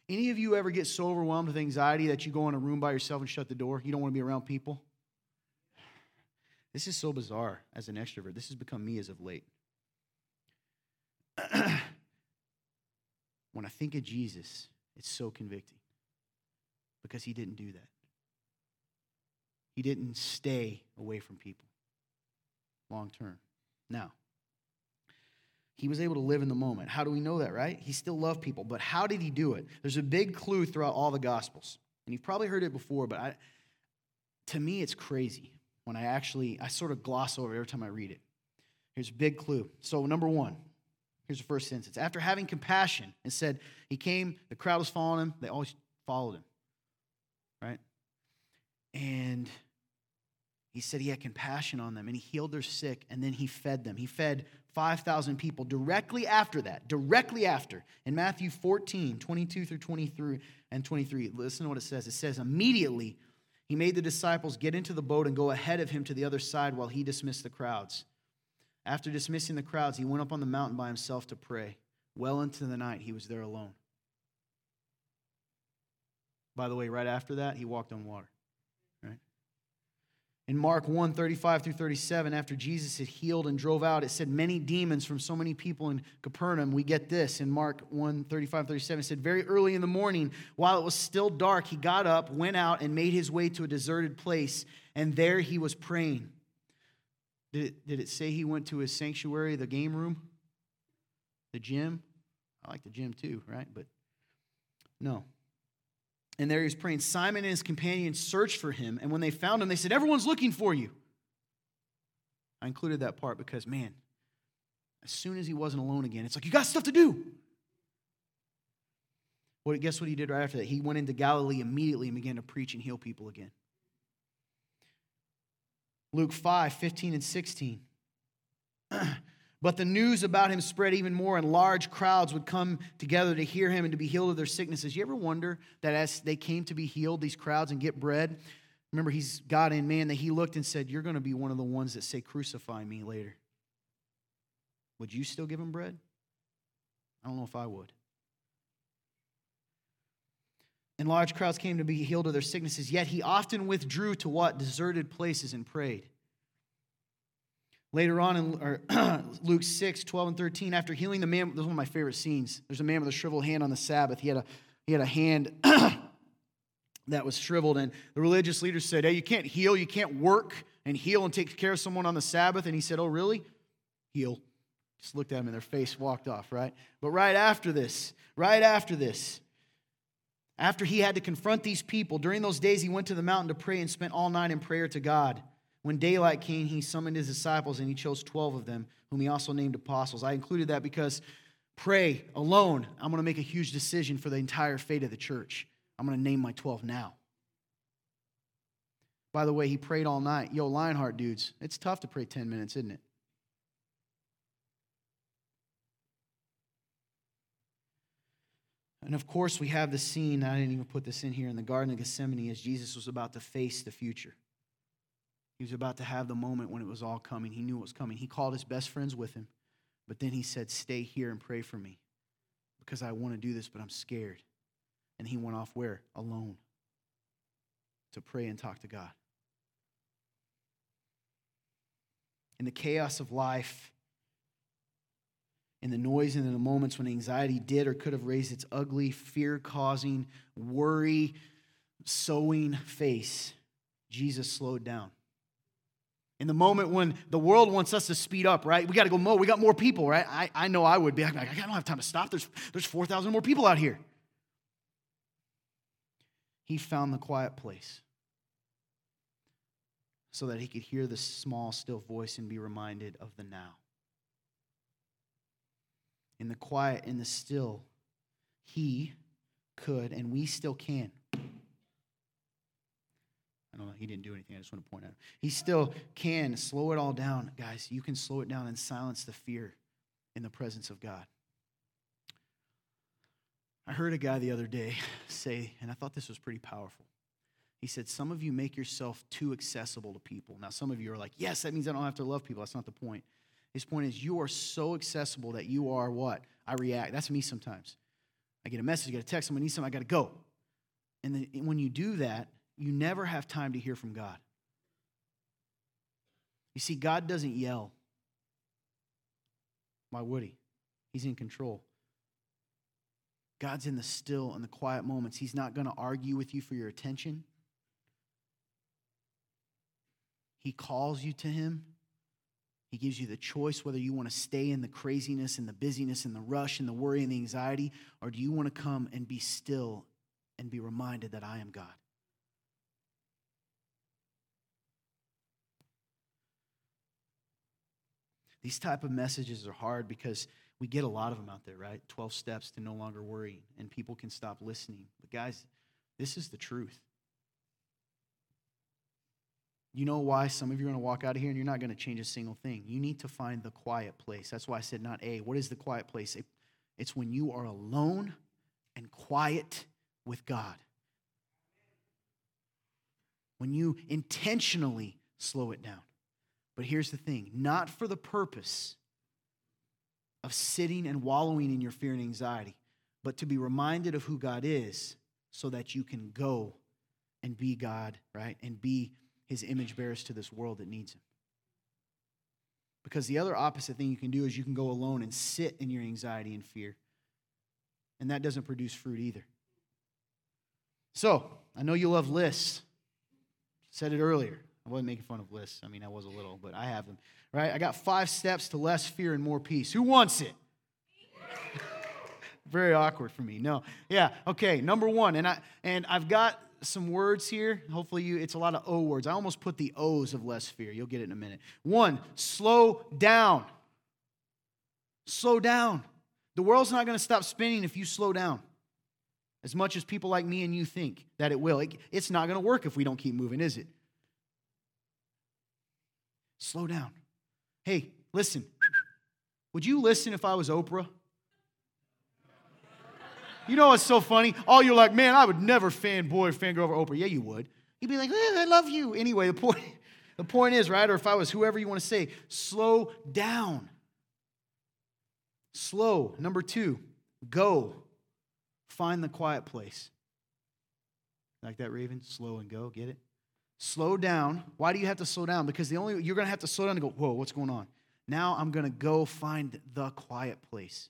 Any of you ever get so overwhelmed with anxiety that you go in a room by yourself and shut the door? You don't want to be around people? This is so bizarre as an extrovert. This has become me as of late. [CLEARS THROAT] when I think of Jesus, it's so convicting because he didn't do that. He didn't stay away from people long term. Now, he was able to live in the moment. How do we know that, right? He still loved people, but how did he do it? There's a big clue throughout all the Gospels. And you've probably heard it before, but I, to me, it's crazy when I actually, I sort of gloss over every time I read it. Here's a big clue. So, number one, Here's the first sentence. After having compassion and said, He came, the crowd was following him, they always followed him. Right? And he said he had compassion on them and he healed their sick and then he fed them. He fed 5,000 people directly after that, directly after. In Matthew 14, 22 through 23 and 23, listen to what it says. It says, Immediately he made the disciples get into the boat and go ahead of him to the other side while he dismissed the crowds. After dismissing the crowds, he went up on the mountain by himself to pray. Well into the night, he was there alone. By the way, right after that, he walked on water. Right? In Mark 1 35 through 37, after Jesus had healed and drove out, it said many demons from so many people in Capernaum. We get this in Mark 1 35 37. It said, Very early in the morning, while it was still dark, he got up, went out, and made his way to a deserted place, and there he was praying. Did it, did it say he went to his sanctuary, the game room, the gym? I like the gym too, right? But no. And there he was praying. Simon and his companions searched for him, and when they found him, they said, Everyone's looking for you. I included that part because, man, as soon as he wasn't alone again, it's like, You got stuff to do. Well, guess what he did right after that? He went into Galilee immediately and began to preach and heal people again. Luke 5 15 and 16. [CLEARS THROAT] but the news about him spread even more, and large crowds would come together to hear him and to be healed of their sicknesses. You ever wonder that as they came to be healed, these crowds, and get bread? Remember, he's God and man, that he looked and said, You're going to be one of the ones that say, Crucify me later. Would you still give him bread? I don't know if I would. And large crowds came to be healed of their sicknesses. Yet he often withdrew to what? Deserted places and prayed. Later on in [CLEARS THROAT] Luke 6, 12 and 13, after healing the man, this is one of my favorite scenes. There's a man with a shriveled hand on the Sabbath. He had a, he had a hand [CLEARS THROAT] that was shriveled, and the religious leaders said, Hey, you can't heal, you can't work and heal and take care of someone on the Sabbath. And he said, Oh, really? Heal. Just looked at him in their face, walked off, right? But right after this, right after this, after he had to confront these people, during those days he went to the mountain to pray and spent all night in prayer to God. When daylight came, he summoned his disciples and he chose 12 of them, whom he also named apostles. I included that because pray alone, I'm going to make a huge decision for the entire fate of the church. I'm going to name my 12 now. By the way, he prayed all night. Yo, Lionheart dudes, it's tough to pray 10 minutes, isn't it? And of course, we have the scene, I didn't even put this in here, in the Garden of Gethsemane as Jesus was about to face the future. He was about to have the moment when it was all coming. He knew it was coming. He called his best friends with him, but then he said, Stay here and pray for me because I want to do this, but I'm scared. And he went off where? Alone to pray and talk to God. In the chaos of life, in the noise and in the moments when anxiety did or could have raised its ugly, fear causing, worry sowing face, Jesus slowed down. In the moment when the world wants us to speed up, right? We got to go more. We got more people, right? I, I know I would be like, I don't have time to stop. There's, there's 4,000 more people out here. he found the quiet place so that he could hear the small, still voice and be reminded of the now. In the quiet, in the still, he could, and we still can. I don't know, he didn't do anything. I just want to point out. He still can slow it all down. Guys, you can slow it down and silence the fear in the presence of God. I heard a guy the other day [LAUGHS] say, and I thought this was pretty powerful. He said, Some of you make yourself too accessible to people. Now, some of you are like, Yes, that means I don't have to love people. That's not the point. His point is, you are so accessible that you are what? I react. That's me sometimes. I get a message, I get a text, someone needs something, I got to go. And then when you do that, you never have time to hear from God. You see, God doesn't yell. Why would he? He's in control. God's in the still and the quiet moments. He's not going to argue with you for your attention. He calls you to Him. He gives you the choice whether you want to stay in the craziness and the busyness and the rush and the worry and the anxiety, or do you want to come and be still and be reminded that I am God. These type of messages are hard because we get a lot of them out there, right? 12 steps to no longer worry, and people can stop listening. But guys, this is the truth. You know why some of you are going to walk out of here and you're not going to change a single thing. You need to find the quiet place. That's why I said not A. What is the quiet place? It's when you are alone and quiet with God. When you intentionally slow it down. But here's the thing not for the purpose of sitting and wallowing in your fear and anxiety, but to be reminded of who God is so that you can go and be God, right? And be his image bearers to this world that needs him. Because the other opposite thing you can do is you can go alone and sit in your anxiety and fear. And that doesn't produce fruit either. So, I know you love lists. Said it earlier. I wasn't making fun of lists. I mean, I was a little, but I have them. Right? I got five steps to less fear and more peace. Who wants it? [LAUGHS] Very awkward for me. No. Yeah. Okay. Number one, and I and I've got some words here. Hopefully, you. It's a lot of O words. I almost put the O's of less fear. You'll get it in a minute. One, slow down. Slow down. The world's not going to stop spinning if you slow down. As much as people like me and you think that it will, it, it's not going to work if we don't keep moving, is it? Slow down. Hey, listen. Would you listen if I was Oprah? You know what's so funny? All you're like, man, I would never fanboy, fangirl over Oprah. Yeah, you would. You'd be like, eh, I love you. Anyway, the point, [LAUGHS] the point is, right? Or if I was whoever you want to say, slow down. Slow. Number two, go. Find the quiet place. Like that, Raven? Slow and go. Get it? Slow down. Why do you have to slow down? Because the only you're to have to slow down and go, whoa, what's going on? Now I'm to go find the quiet place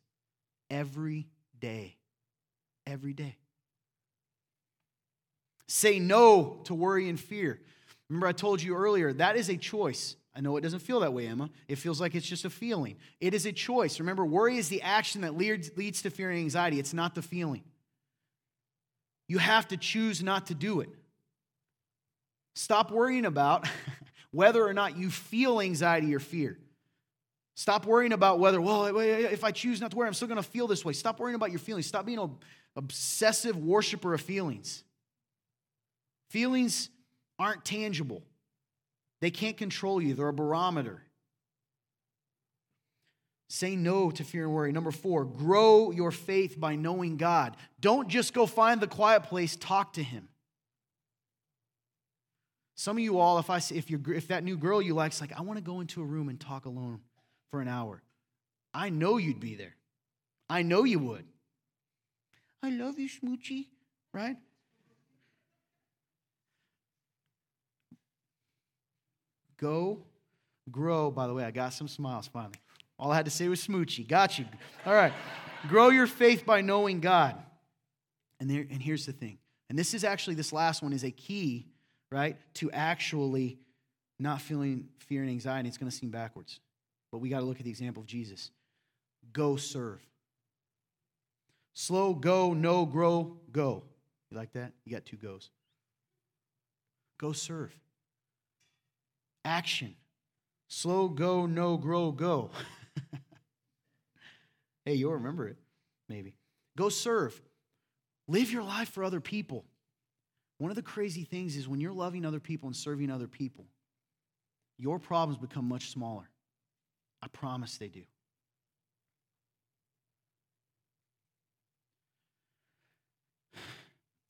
every day. Every day. Say no to worry and fear. Remember, I told you earlier, that is a choice. I know it doesn't feel that way, Emma. It feels like it's just a feeling. It is a choice. Remember, worry is the action that leads, leads to fear and anxiety, it's not the feeling. You have to choose not to do it. Stop worrying about [LAUGHS] whether or not you feel anxiety or fear. Stop worrying about whether, well, if I choose not to worry, I'm still going to feel this way. Stop worrying about your feelings. Stop being an obsessive worshiper of feelings. Feelings aren't tangible, they can't control you, they're a barometer. Say no to fear and worry. Number four, grow your faith by knowing God. Don't just go find the quiet place, talk to Him. Some of you all, if I if you're if that new girl you like's like, I want to go into a room and talk alone for an hour, I know you'd be there. I know you would. I love you, Smoochie, right? Go, grow. By the way, I got some smiles finally. All I had to say was Smoochie. Got you. All right. grow your faith by knowing God. And there, and here's the thing. And this is actually this last one is a key right, to actually not feeling fear and anxiety. It's going to seem backwards. But we got to look at the example of Jesus. Go serve. Slow, go, no, grow, go. You like that? You got two goes. Go serve. Action. Slow, go, no, grow, go. [LAUGHS] hey, you'll remember it, maybe. Go serve. Live your life for other people. One of the crazy things is when you're loving other people and serving other people, your problems become much smaller. I promise they do.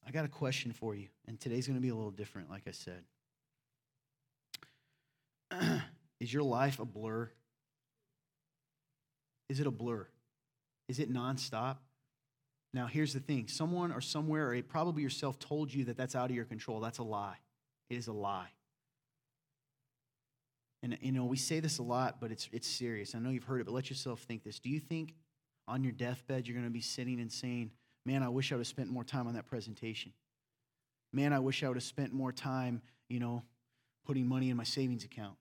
I got a question for you, and today's going to be a little different, like I said. [CLEARS THROAT] Is your life a blur? Is it a blur? Is it nonstop? Now, here's the thing someone or somewhere, or probably yourself, told you that that's out of your control. That's a lie. It is a lie. And, you know, we say this a lot, but it's, it's serious. I know you've heard it, but let yourself think this. Do you think on your deathbed you're going to be sitting and saying, Man, I wish I would have spent more time on that presentation? Man, I wish I would have spent more time, you know, putting money in my savings account.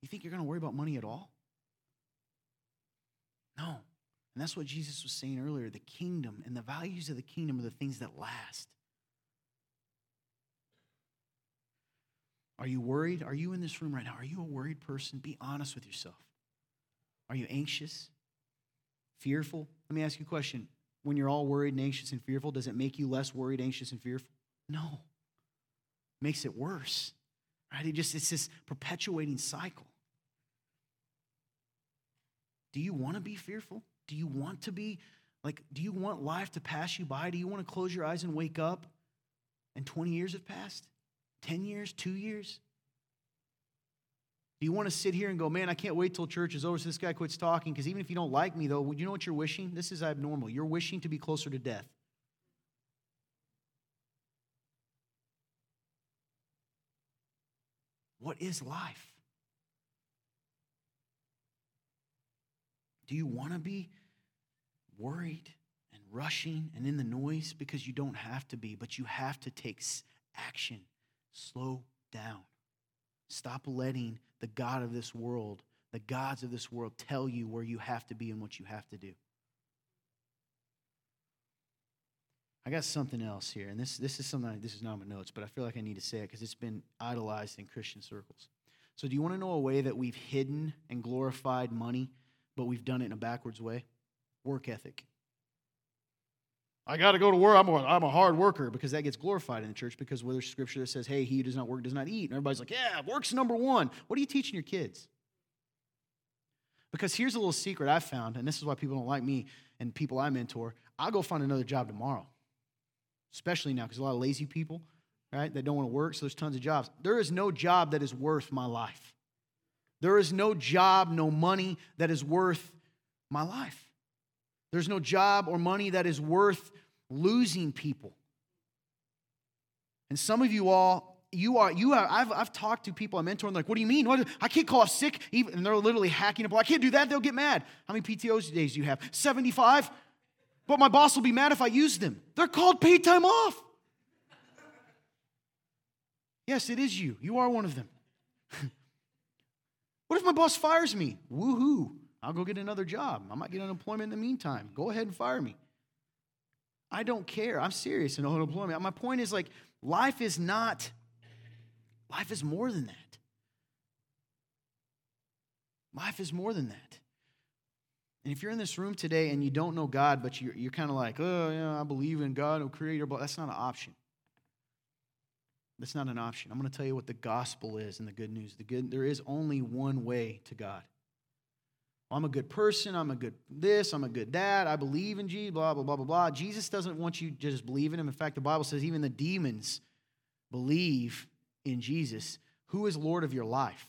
You think you're going to worry about money at all? No. And that's what Jesus was saying earlier. The kingdom and the values of the kingdom are the things that last. Are you worried? Are you in this room right now? Are you a worried person? Be honest with yourself. Are you anxious? Fearful? Let me ask you a question. When you're all worried and anxious and fearful, does it make you less worried, anxious, and fearful? No. It makes it worse. Right? It just it's this perpetuating cycle. Do you want to be fearful? Do you want to be like, do you want life to pass you by? Do you want to close your eyes and wake up and 20 years have passed? 10 years? Two years? Do you want to sit here and go, man, I can't wait till church is over so this guy quits talking? Because even if you don't like me, though, you know what you're wishing? This is abnormal. You're wishing to be closer to death. What is life? Do you want to be worried and rushing and in the noise? Because you don't have to be, but you have to take action. Slow down. Stop letting the God of this world, the gods of this world, tell you where you have to be and what you have to do. I got something else here, and this, this is something, I, this is not my notes, but I feel like I need to say it because it's been idolized in Christian circles. So, do you want to know a way that we've hidden and glorified money but we've done it in a backwards way. Work ethic. I got to go to work. I'm a, I'm a hard worker because that gets glorified in the church because where there's scripture that says, hey, he who does not work does not eat. And everybody's like, yeah, work's number one. What are you teaching your kids? Because here's a little secret I found, and this is why people don't like me and people I mentor. I'll go find another job tomorrow, especially now because a lot of lazy people, right, that don't want to work, so there's tons of jobs. There is no job that is worth my life. There is no job, no money that is worth my life. There's no job or money that is worth losing people. And some of you all, you are, you are, I've, I've talked to people I mentor and like, what do you mean? What, I can't call sick. Even, and they're literally hacking up. I can't do that. They'll get mad. How many PTOs days do you have? 75? But my boss will be mad if I use them. They're called paid time off. yes, it is you. You are one of them. [LAUGHS] What if my boss fires me? Woohoo. I'll go get another job. I might get unemployment in the meantime. Go ahead and fire me. I don't care. I'm serious in unemployment. My point is like, life is not, life is more than that. Life is more than that. And if you're in this room today and you don't know God, but you're, you're kind of like, oh, yeah, I believe in God, a creator, but that's not an option. That's not an option. I'm going to tell you what the gospel is and the good news. The good, there is only one way to God. I'm a good person. I'm a good this. I'm a good dad. I believe in Jesus, blah, blah, blah, blah, blah. Jesus doesn't want you to just believe in him. In fact, the Bible says even the demons believe in Jesus, who is Lord of your life.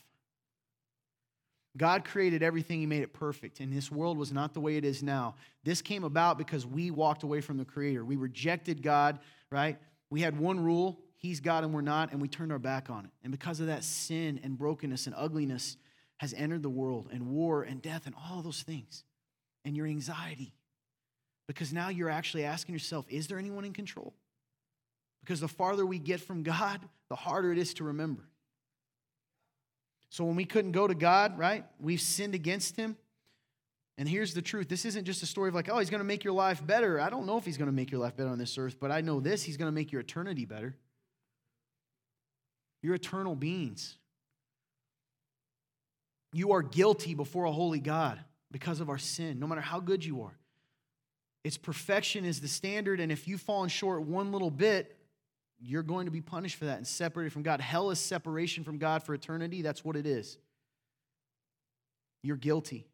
God created everything, He made it perfect, and this world was not the way it is now. This came about because we walked away from the Creator. We rejected God, right? We had one rule He's God and we're not, and we turned our back on it. And because of that, sin and brokenness and ugliness has entered the world, and war and death and all those things, and your anxiety. Because now you're actually asking yourself, is there anyone in control? Because the farther we get from God, the harder it is to remember. So when we couldn't go to God, right, we've sinned against Him. And here's the truth this isn't just a story of like, oh, he's going to make your life better. I don't know if he's going to make your life better on this earth, but I know this he's going to make your eternity better. You're eternal beings. You are guilty before a holy God because of our sin, no matter how good you are. Its perfection is the standard, and if you've fallen short one little bit, you're going to be punished for that and separated from God. Hell is separation from God for eternity. That's what it is. You're guilty.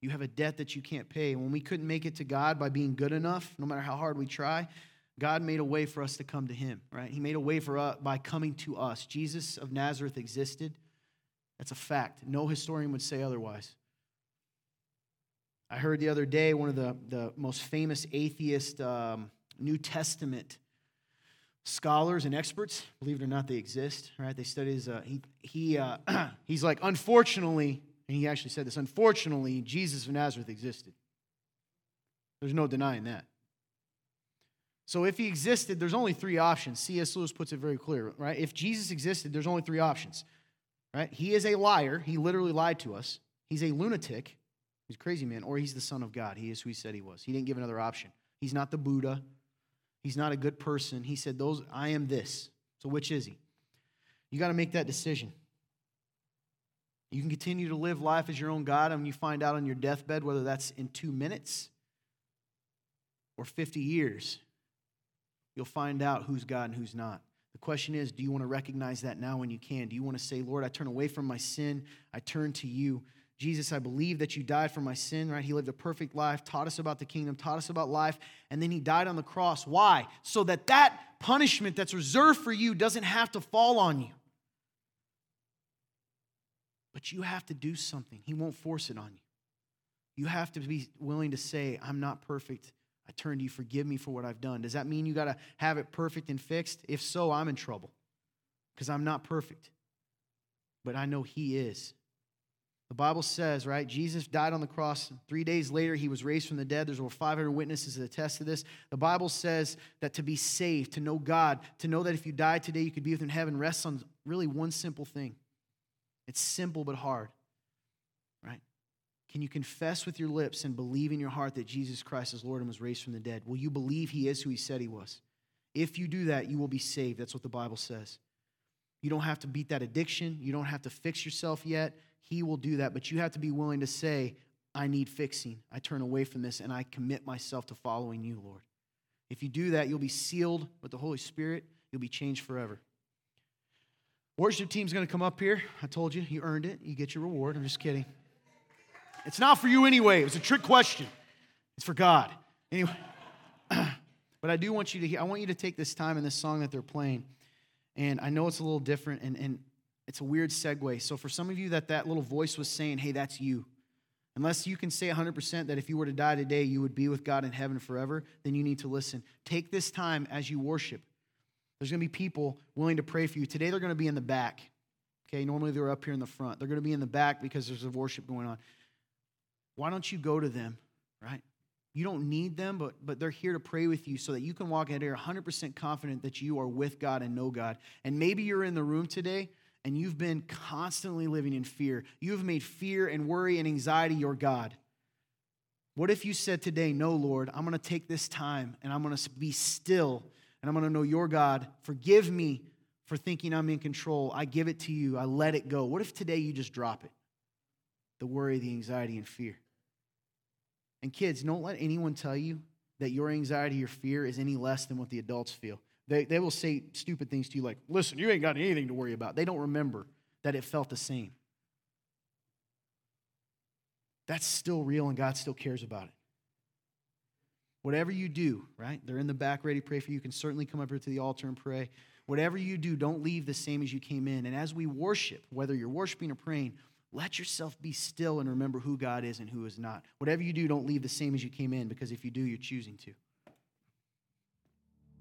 You have a debt that you can't pay. When we couldn't make it to God by being good enough, no matter how hard we try, God made a way for us to come to Him, right? He made a way for us by coming to us. Jesus of Nazareth existed. That's a fact. No historian would say otherwise. I heard the other day one of the, the most famous atheist um, New Testament scholars and experts, believe it or not, they exist, right? They study his, uh, he, he, uh, [CLEARS THROAT] he's like, unfortunately, and he actually said this, unfortunately, Jesus of Nazareth existed. There's no denying that. So if he existed, there's only three options. C.S. Lewis puts it very clear, right? If Jesus existed, there's only three options, right? He is a liar. He literally lied to us. He's a lunatic. He's a crazy man. Or he's the Son of God. He is who he said he was. He didn't give another option. He's not the Buddha. He's not a good person. He said, Those, I am this. So which is he? You got to make that decision. You can continue to live life as your own God, and you find out on your deathbed, whether that's in two minutes or 50 years, you'll find out who's God and who's not. The question is do you want to recognize that now when you can? Do you want to say, Lord, I turn away from my sin, I turn to you? Jesus, I believe that you died for my sin, right? He lived a perfect life, taught us about the kingdom, taught us about life, and then he died on the cross. Why? So that that punishment that's reserved for you doesn't have to fall on you. But you have to do something. He won't force it on you. You have to be willing to say, I'm not perfect. I turn to you. Forgive me for what I've done. Does that mean you got to have it perfect and fixed? If so, I'm in trouble because I'm not perfect. But I know He is. The Bible says, right? Jesus died on the cross. Three days later, he was raised from the dead. There's over 500 witnesses that attest to this. The Bible says that to be saved, to know God, to know that if you die today, you could be with him in heaven, rests on really one simple thing. It's simple but hard? Can you confess with your lips and believe in your heart that Jesus Christ is Lord and was raised from the dead? Will you believe he is who he said he was? If you do that, you will be saved. That's what the Bible says. You don't have to beat that addiction. You don't have to fix yourself yet. He will do that, but you have to be willing to say, I need fixing. I turn away from this and I commit myself to following you, Lord. If you do that, you'll be sealed with the Holy Spirit. You'll be changed forever. Worship team's going to come up here. I told you, you earned it. You get your reward. I'm just kidding. It's not for you anyway. It was a trick question. It's for God. Anyway, [CLEARS THROAT] but I do want you to hear, I want you to take this time in this song that they're playing. And I know it's a little different, and, and it's a weird segue. So for some of you that that little voice was saying, hey, that's you. Unless you can say 100% that if you were to die today, you would be with God in heaven forever, then you need to listen. Take this time as you worship. There's going to be people willing to pray for you. Today, they're going to be in the back. Okay, normally they're up here in the front. They're going to be in the back because there's a worship going on. Why don't you go to them, right? You don't need them, but, but they're here to pray with you so that you can walk out here 100% confident that you are with God and know God. And maybe you're in the room today and you've been constantly living in fear. You have made fear and worry and anxiety you're God. What if you said today, No, Lord, I'm going to take this time and I'm going to be still and I'm going to know your God. Forgive me for thinking I'm in control. I give it to you, I let it go. What if today you just drop it? The worry, the anxiety, and fear. And kids, don't let anyone tell you that your anxiety or fear is any less than what the adults feel. They, they will say stupid things to you like, listen, you ain't got anything to worry about. They don't remember that it felt the same. That's still real and God still cares about it. Whatever you do, right? They're in the back ready to pray for you. You can certainly come up here to the altar and pray. Whatever you do, don't leave the same as you came in. And as we worship, whether you're worshiping or praying, let yourself be still and remember who God is and who is not. Whatever you do, don't leave the same as you came in because if you do, you're choosing to.